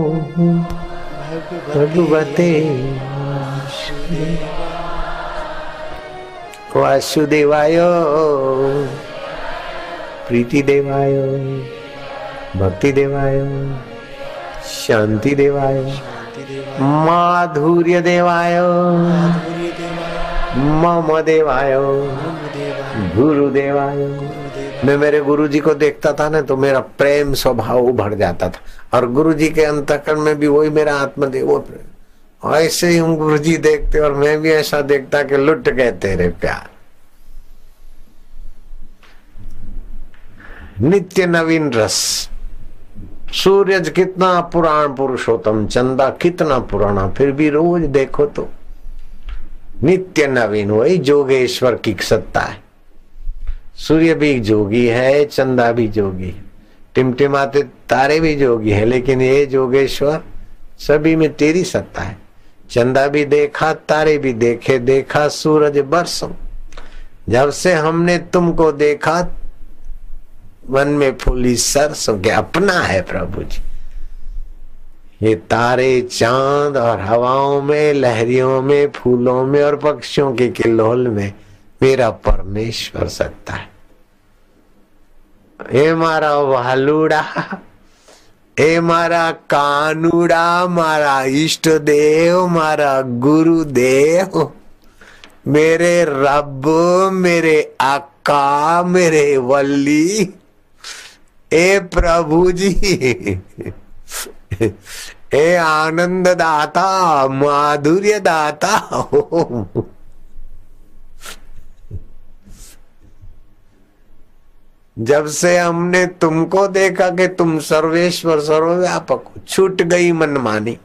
भगवते वासुदेवाय। प्रीति देवाय भक्ति देवाय शांति देवाय माधुर्य देवाय मम देवाय गुरु देवाय मैं मेरे गुरु जी को देखता था ना तो मेरा प्रेम स्वभाव उभर जाता था। और गुरु जी के अंतकरण में भी वही मेरा आत्मदेव, वो प्रेम। ऐसे ही हम गुरु जी देखते और मैं भी ऐसा देखता कि लुट गए तेरे प्यार। नित्य नवीन रस। सूर्य कितना पुराण पुरुषोत्तम, चंदा कितना पुराना फिर भी रोज देखो तो। नित्य नवीन, वही जोगेश्वर की सत्ता है। सूर्य भी जोगी है चंदा भी जोगी टिमटिमाते तारे भी जोगी है, लेकिन ये जोगेश्वर सभी में तेरी सत्ता है। चंदा भी देखा, तारे भी देखे, देखा, सूरज बरसों। जब से हमने तुमको देखा, वन में फूली सरसों के अपना है प्रभु जी। ये तारे चाँद और हवाओं में, लहरियों में, फूलों में और पक्षियों के किल्लोल में मेरा परमेश्वर सत्ता है। मारा ए मारा कानूड़ा, मारा इष्ट देव, मारा गुरुदेव मेरे रब, मेरे आका, मेरे वल्ली, ए प्रभु जी, ए आनंद दाता माधुर्य दाता जब से हमने तुमको देखा कि तुम सर्वेश्वर, सर्वव्यापक छूट गई मनमानी।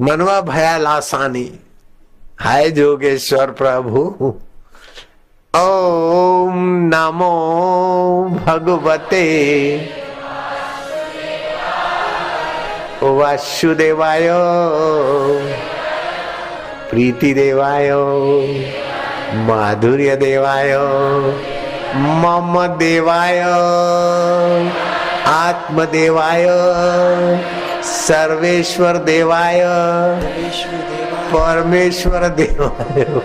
मनवा भया लासानी हाय जोगेश्वर प्रभु। ओम नमो भगवते वासुदेवाय। प्रीति देवाय माधुर्य देवाय मम देवाय। आत्मदेवाय। सर्वेश्वर देवाय। परमेश्वर देवाय।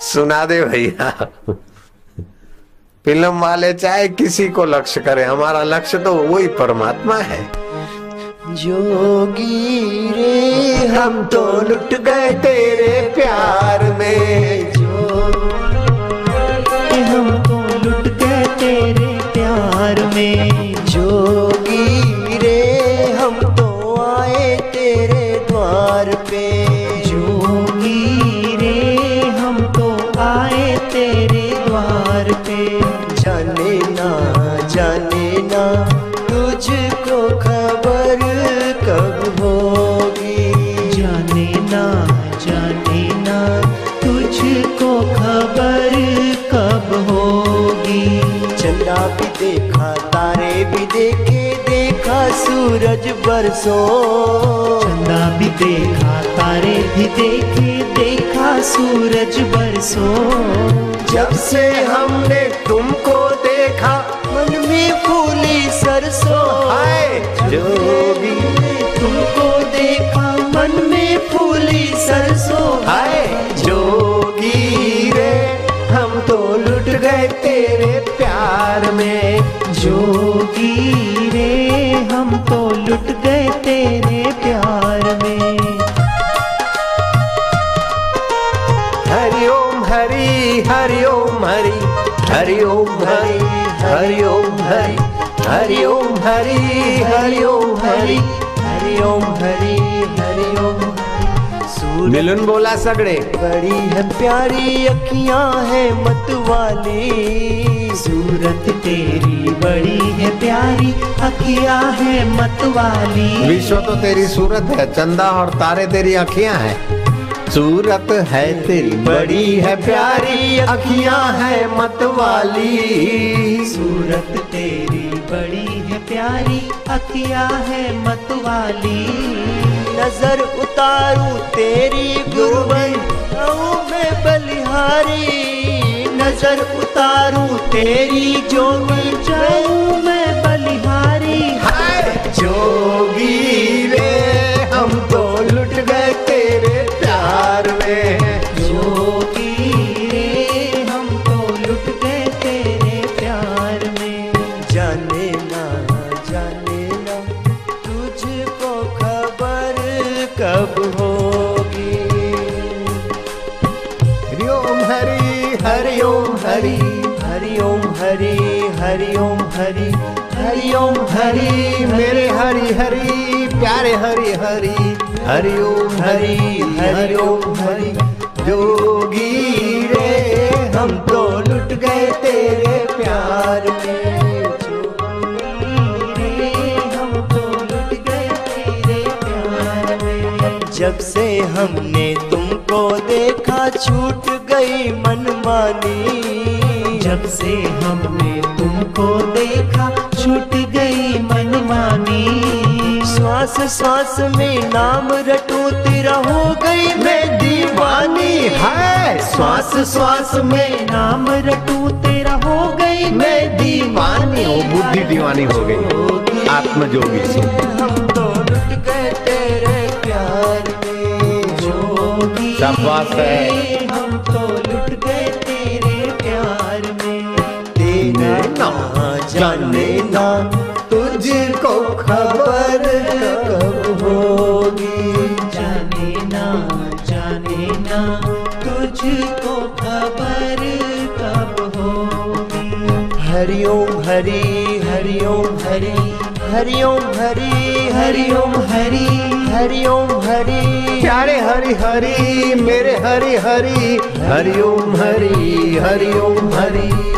सुना दे भैया। फ़िल्म वाले चाहे किसी को लक्ष्य करे, हमारा लक्ष्य तो वही परमात्मा है। जोगी रे, हम तो लुट गए तेरे प्यार में। जो हम तो लुट गए तेरे देखे देखा सूरज बरसो। चंदा भी देखा तारे भी देखे देखा सूरज बरसों। जब से हमने तुमको देखा मन में फूली सरसों। हाय जोगी तुमको देखा मन में फूली सरसों। हाय जोगी तो लुट गए तेरे प्यार में। जोगी रे हम तो लुट गए तेरे प्यार में। हरि ओम हरि हरि ओम हरि हरि ओम हरि हरि ओम हरि हरि ओम हरि हरि ओम हरि हरि ओम हरि। मिलन बोला सगड़े बड़ी है प्यारी अखियाँ है मतवाली। सूरत तेरी बड़ी है प्यारी अखियाँ है मतवाली। विश्व तो तेरी सूरत है चंदा और तारे तेरी अखियाँ हैं। सूरत है तेरी बड़ी है प्यारी अखियाँ है मतवाली। सूरत तेरी बड़ी है प्यारी अखियाँ है मतवाली। नज़र उतारू तेरी गुरुबन। मैं बलिहारी नज़र उतारू तेरी जोगी। जाऊँ मैं बलिहारी जोगी। हरि ओम हरि, मेरे हरि हरि प्यारे हरि हरि हरि ओम हरि। हरि ओम हरि जोगी तो लुट गए तेरे प्यार में। रे, हम तो लुट गए तेरे प्यार में। जब से हमने तुमको देखा, छूट गई मनमानी। जब से हमने तुमको देखा छूट गई मनमानी। श्वास श्वास में नाम रटू तेरा हो गई मैं दीवानी। है श्वास श्वास में नाम रटू तेरा हो गई मैं दीवानी। हूँ बुद्धि दीवानी हो गई। आत्मजोगी। से हम तो लुट गए तेरे प्यार में। जोगी। शाबाश है। जाने ना तुझको खबर कब होगी। जाने ना जाने ना तुझको खबर कब होगी। हरि ओम हरि हरि ओम हरि हरि ओम हरि हरि ओम हरि हरि ओम हरि। प्यारे हरि हरि मेरे हरि हरि हरि ओम हरि हरि ओम हरि।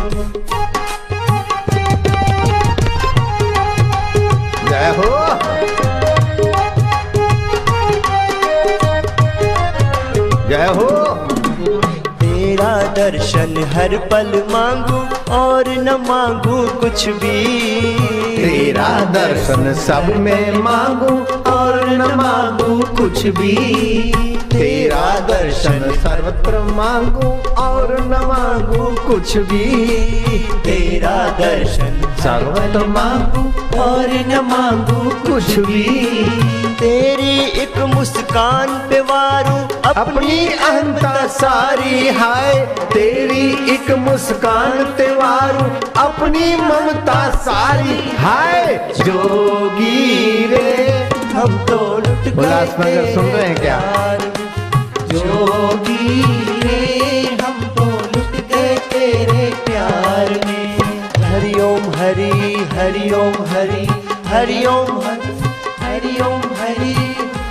दर्शन हर पल मांगू और न मांगू कुछ भी। तेरा दर्शन सब में मांगू और न मांगू कुछ भी। तेरा दर्शन सर्वत्र मांगू और न मांगू कुछ भी। तेरा दर्शन सर्वत्र मांगू और न मांगू कुछ भी। तेरी एक मुस्कान पे वारू अपनी अहंता सारी हाय। तेरी एक मुस्कान त्योहारू अपनी ममता सारी हाय। जोगी रे हम तो लुट गए सुन रहे हैं क्या? जोगी हरि हरि ओम हरि हरि ओम हरि हरि ओम हरि।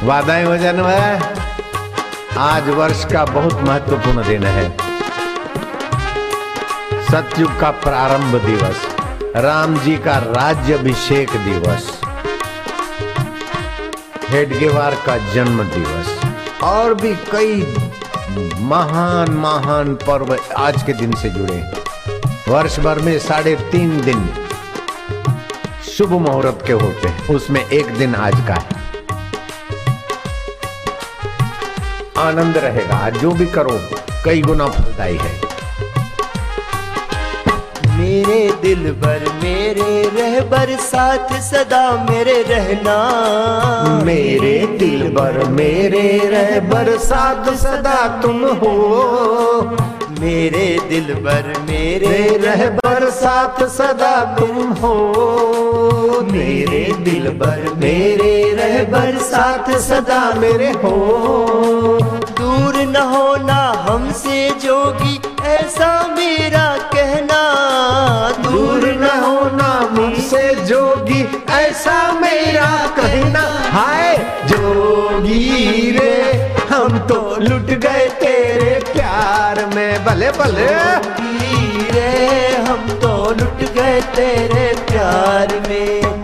वादाएँ वज़न है। आज वर्ष का बहुत महत्वपूर्ण दिन है। सतयुग का प्रारंभ दिवस, राम जी का राज्य अभिषेक दिवस हेडगेवार का जन्म दिवस, और भी कई महान महान पर्व आज के दिन से जुड़े वर्ष भर में साढ़े तीन दिन शुभ मुहूर्त के होते हैं। उसमें एक दिन आज का है। आनंद रहेगा जो भी करो कई गुना फलदायी है। मेरे दिल भर मेरे रहबर साथ सदा मेरे रहना। मेरे दिल भर मेरे रह बरसात सदा तुम हो। मेरे दिल भर मेरे मेरे रह बरसात सदा तुम हो। मेरे दिल भर मेरे रह साथ सदा मेरे हो। दूर न होना हमसे जोगी, ऐसा मेरा कहना। दूर न होना मुझसे जोगी, ऐसा मेरा कहना। हाय जोगी रे, हम तो लुट गए प्यार में भले भले। रे हम तो लुट गए तेरे प्यार में।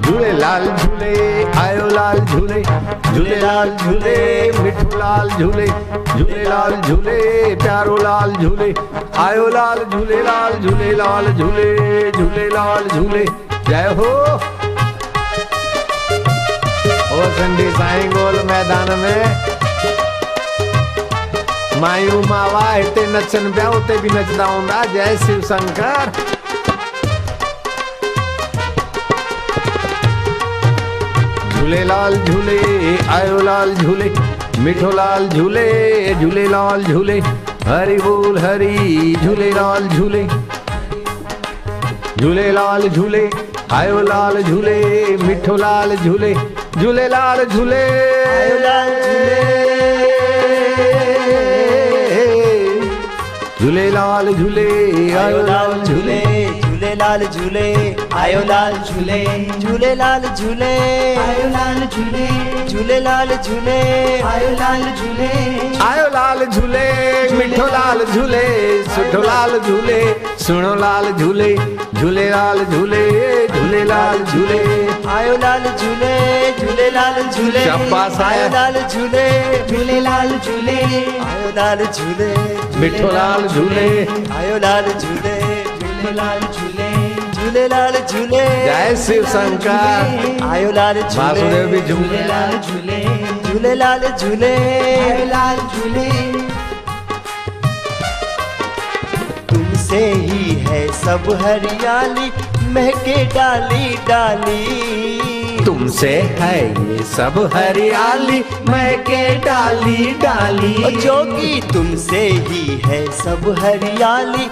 झूले लाल झूले आयो लाल झूले। झूले लाल झूले मिठू लाल झूले। झूले लाल झूले प्यारो लाल झूले। आयो लाल झूले लाल झूले लाल झूले झूले लाल झूले। जय हो। ओ संडी साईं गोल मैदान में। मायू मावा हिते नचन पिया, उते बि नचंदा हूंदा। जय शिव शंकर। झूले लाल झूले, आयो लाल झूले, मिठो लाल झूले झूले लाल झूले, हरि बोल हरि, झूले लाल झूले। झूले लाल झूले, आयो लाल झूले, मिठो लाल झूले। झूले लाल झूले। झूले। लाल झूले आयो लाल झूले झूले। लाल झूले आयो लाल झूले। झूले लाल झूले आयो लाल झूले झूले लाल झूले आयो लाल झूले। आयो लाल झूले मिठो लाल झूले सुठो लाल झूले। सुनो लाल झूले। झूले लाल झूले झूले लाल झूले। आयो लाल झूले झूले लाल झूले। आया। लाल झूले झूले लाल झूले। आयो लाल झूले मिठो लाल झूले। आयो लाल झूले झूले लाल झूले। झूले लाल झूले। जय शिव शंकर। आयो लाल झूले वासुदेव भी झूले। झूले लाल झूले। झूले लाल झूले। आयो लाल झूले। तुमसे ही है सब हरियाली महके डाली डाली। तुमसे है ये सब हरियाली मैं के डाली डाली। जो जोगी तुमसे ही है सब हरियाली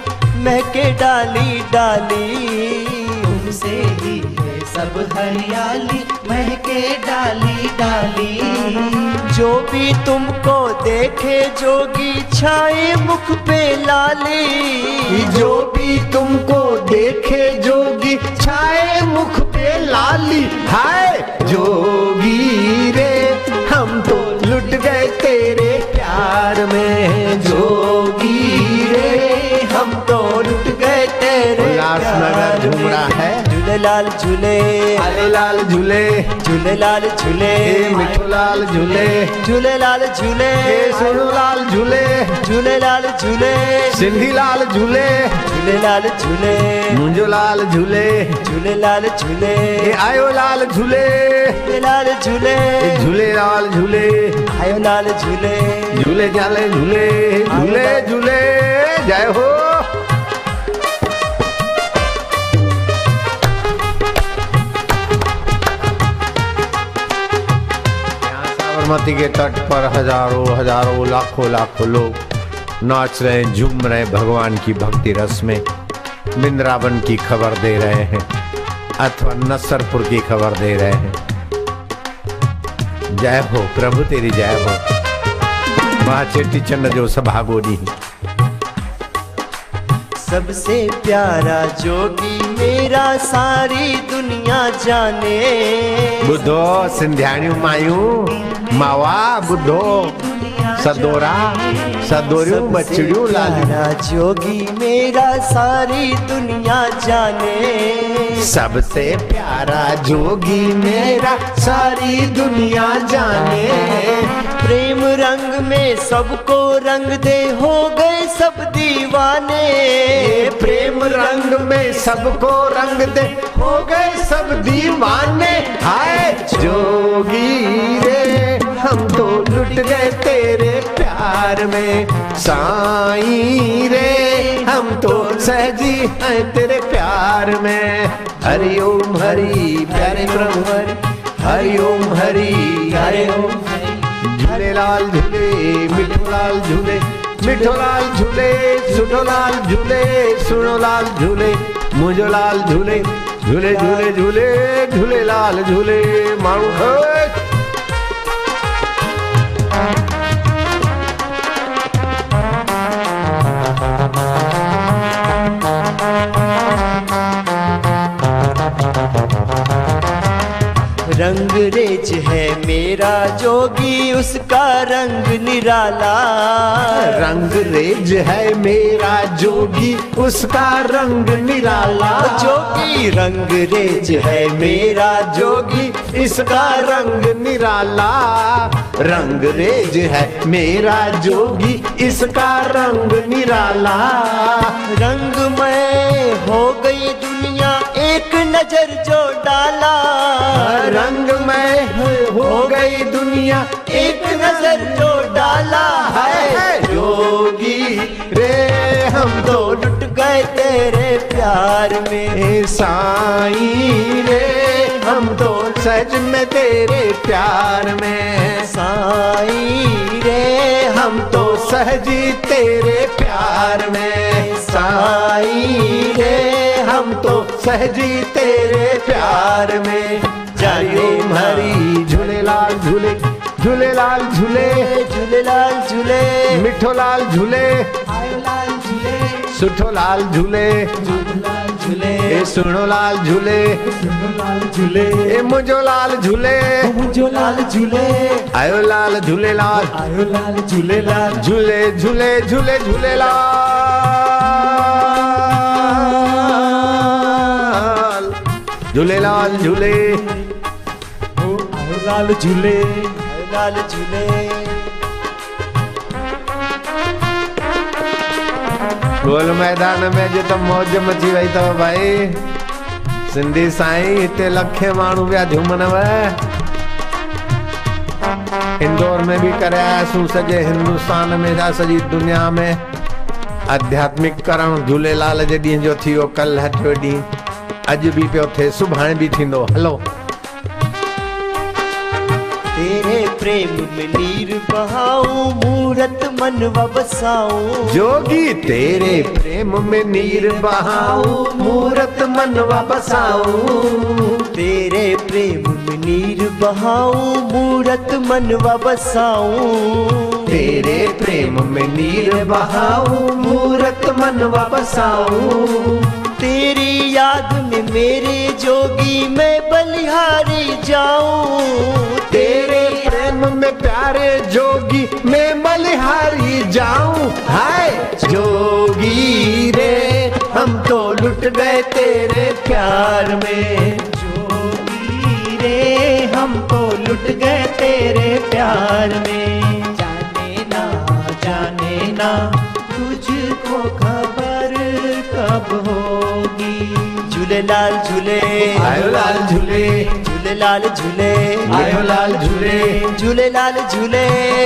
महके डाली डाली। तुमसे ही है सब हरियाली महके डाली डाली। जो भी तुमको देखे, जोगी छाए मुख पे लाली। जो भी तुमको देखे, जोगी छाए मुख पे लाली। हाय, जोगी रे, हम तो लुट गए तेरे प्यार में। जोगी रे, हम तो लुट उल्लासनगर प्यार झूम रहा है। झूले लाल झूले आले लाल झूले झूले लाल झूले मिठू लाल झूले झूले लाल झूले सोनू लाल झूले झूले लाल झूले सिंधी लाल झूले झूले लाल झूले मुंजो लाल झूले झूले लाल झूले आयो लाल झूले झूले लाल झूले झूले लाल झूले आयो लाल झूले झूले जाले झूले झूले झूले जय हो साबरमती के तट पर हज़ारों हज़ारों, लाखों लाखों लोग नाच रहे झूम रहे भगवान की भक्ति रस में। वृंदावन की खबर दे रहे हैं, अथवा नसरपुर की खबर दे रहे हैं। जय हो प्रभु, तेरी जय हो। माँ चेटी चंड जो सभागो सबसे प्यारा जोगी मेरा सारी दुनिया जाने। बुद्धो सिंध्याणियूं मायूं मावा बुद्धो सदोरा सदोरियूं सबसे बचड़ियूं प्यारा जोगी मेरा सारी दुनिया जाने। सबसे प्यारा जोगी मेरा सारी दुनिया जाने। प्रेम रंग में सबको रंग दे, हो गए सब दीवाने। प्रेम रंग में सबको रंग दे, हो गए सब दीवाने। हाय जोगी रे, हम तो लुट गए तेरे प्यार में। साईं रे, हम तो सहजी हैं तेरे प्यार में। हरि ओम हरि, प्यारे प्रभु हरि। हरि ओम हरि हरि ओम। झूले लाल झूले, मिठो लाल झूले, मिठो लाल झूले, सुठो लाल झूले, सुनो लाल झूले, मुझो लाल झूले झूले झूले झूले झूले लाल झूले है रंग रेच है मेरा जोगी उसका रंग निराला। रंग रेज है मेरा जोगी उसका रंग निराला। जोगी रंग रेज है मेरा जोगी इसका रंग निराला। रंग रेज है मेरा जोगी इसका रंग निराला। रंगमय हो गई दुनिया एक नज़र जो डाला। रंग में हो गई दुनिया एक नज़र जो डाला है। जोगी रे हम तो लुट गए तेरे प्यार में। साई रे हम तो सज में तेरे प्यार में। साई रे हम तो सहजी तेरे प्यार में। साई रे तो सहजी तेरे प्यार में जाने हरी झूलेलाल झूले झूलेलाल झूले झूलेलाल झूले मिठो लाल झूले लाल झूले सुठो लाल झूले झूले ए सुनो लाल झूले लाल झूले ए मुझो लाल झूले मुझो लाल झूले आयो लाल झूले लाल आयो लाल झूले लाल झूले झूले झूले झूले झूले लाल झूले। लाल झूले लाल झूले। गोल मैदान में जो त मौज मची वई अथव भाई। सिंधी साईं हिते लखे माण्हू पिया झूमनव। इंदौर में भी करे आयासीं सॼे हिंदुस्तान में जा सॼी दुनिया में। आध्यात्मिक करण झूलेलाल जे ॾींहं जो थी वियो कल्ह टियों ॾींहुं। अॼु बि पियो थिए सुभाणे बि थींदो। हलो। तेरे प्रेम में नीर बहाऊं मूरत मन बसाऊं जोगी तेरे प्रेम में नीर बहाऊं मूरत मनवा बसाऊं तेरे प्रेम में नीर बहाऊं मूरत मन बसाऊं तेरे प्रेम में नीर बहाऊं मूरत मनवा बसाऊं तेरी याद में मेरे जोगी मैं बलिहारी जाऊँ। तेरे प्रेम में प्यारे जोगी मैं बलिहारी जाऊँ। हाय! जोगी रे हम तो लुट गए तेरे प्यार में। जोगी रे हम तो लुट गए तेरे प्यार में। जाने ना जाने ना तुझको खबर कब होगी झूले लाल झूले आयो लाल झूले झूले लाल झूले आयो लाल झूले झूले लाल झूले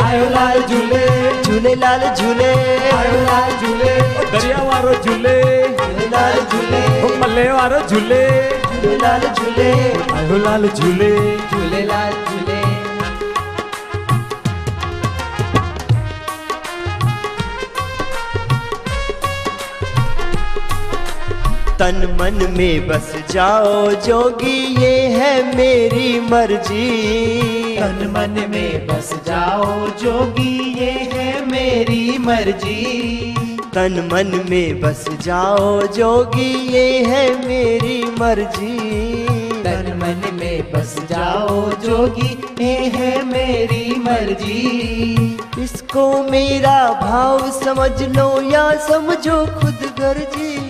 आयो लाल झूले झूले लाल झूले आयो लाल झूले दरिया वारो झूले झूले लाल झूले मल्ले वारो झूले झूले लाल झूले आयो लाल झूले झूले लाल तन मन में बस जाओ जोगी ये है मेरी मर्ज़ी। तन मन में बस जाओ जोगी ये है मेरी मर्ज़ी। तन मन में बस जाओ जोगी ये है मेरी मर्ज़ी। तन मन में बस जाओ जोगी ये है मेरी मर्ज़ी। इसको मेरा भाव समझ लो या समझो खुद गर्जी।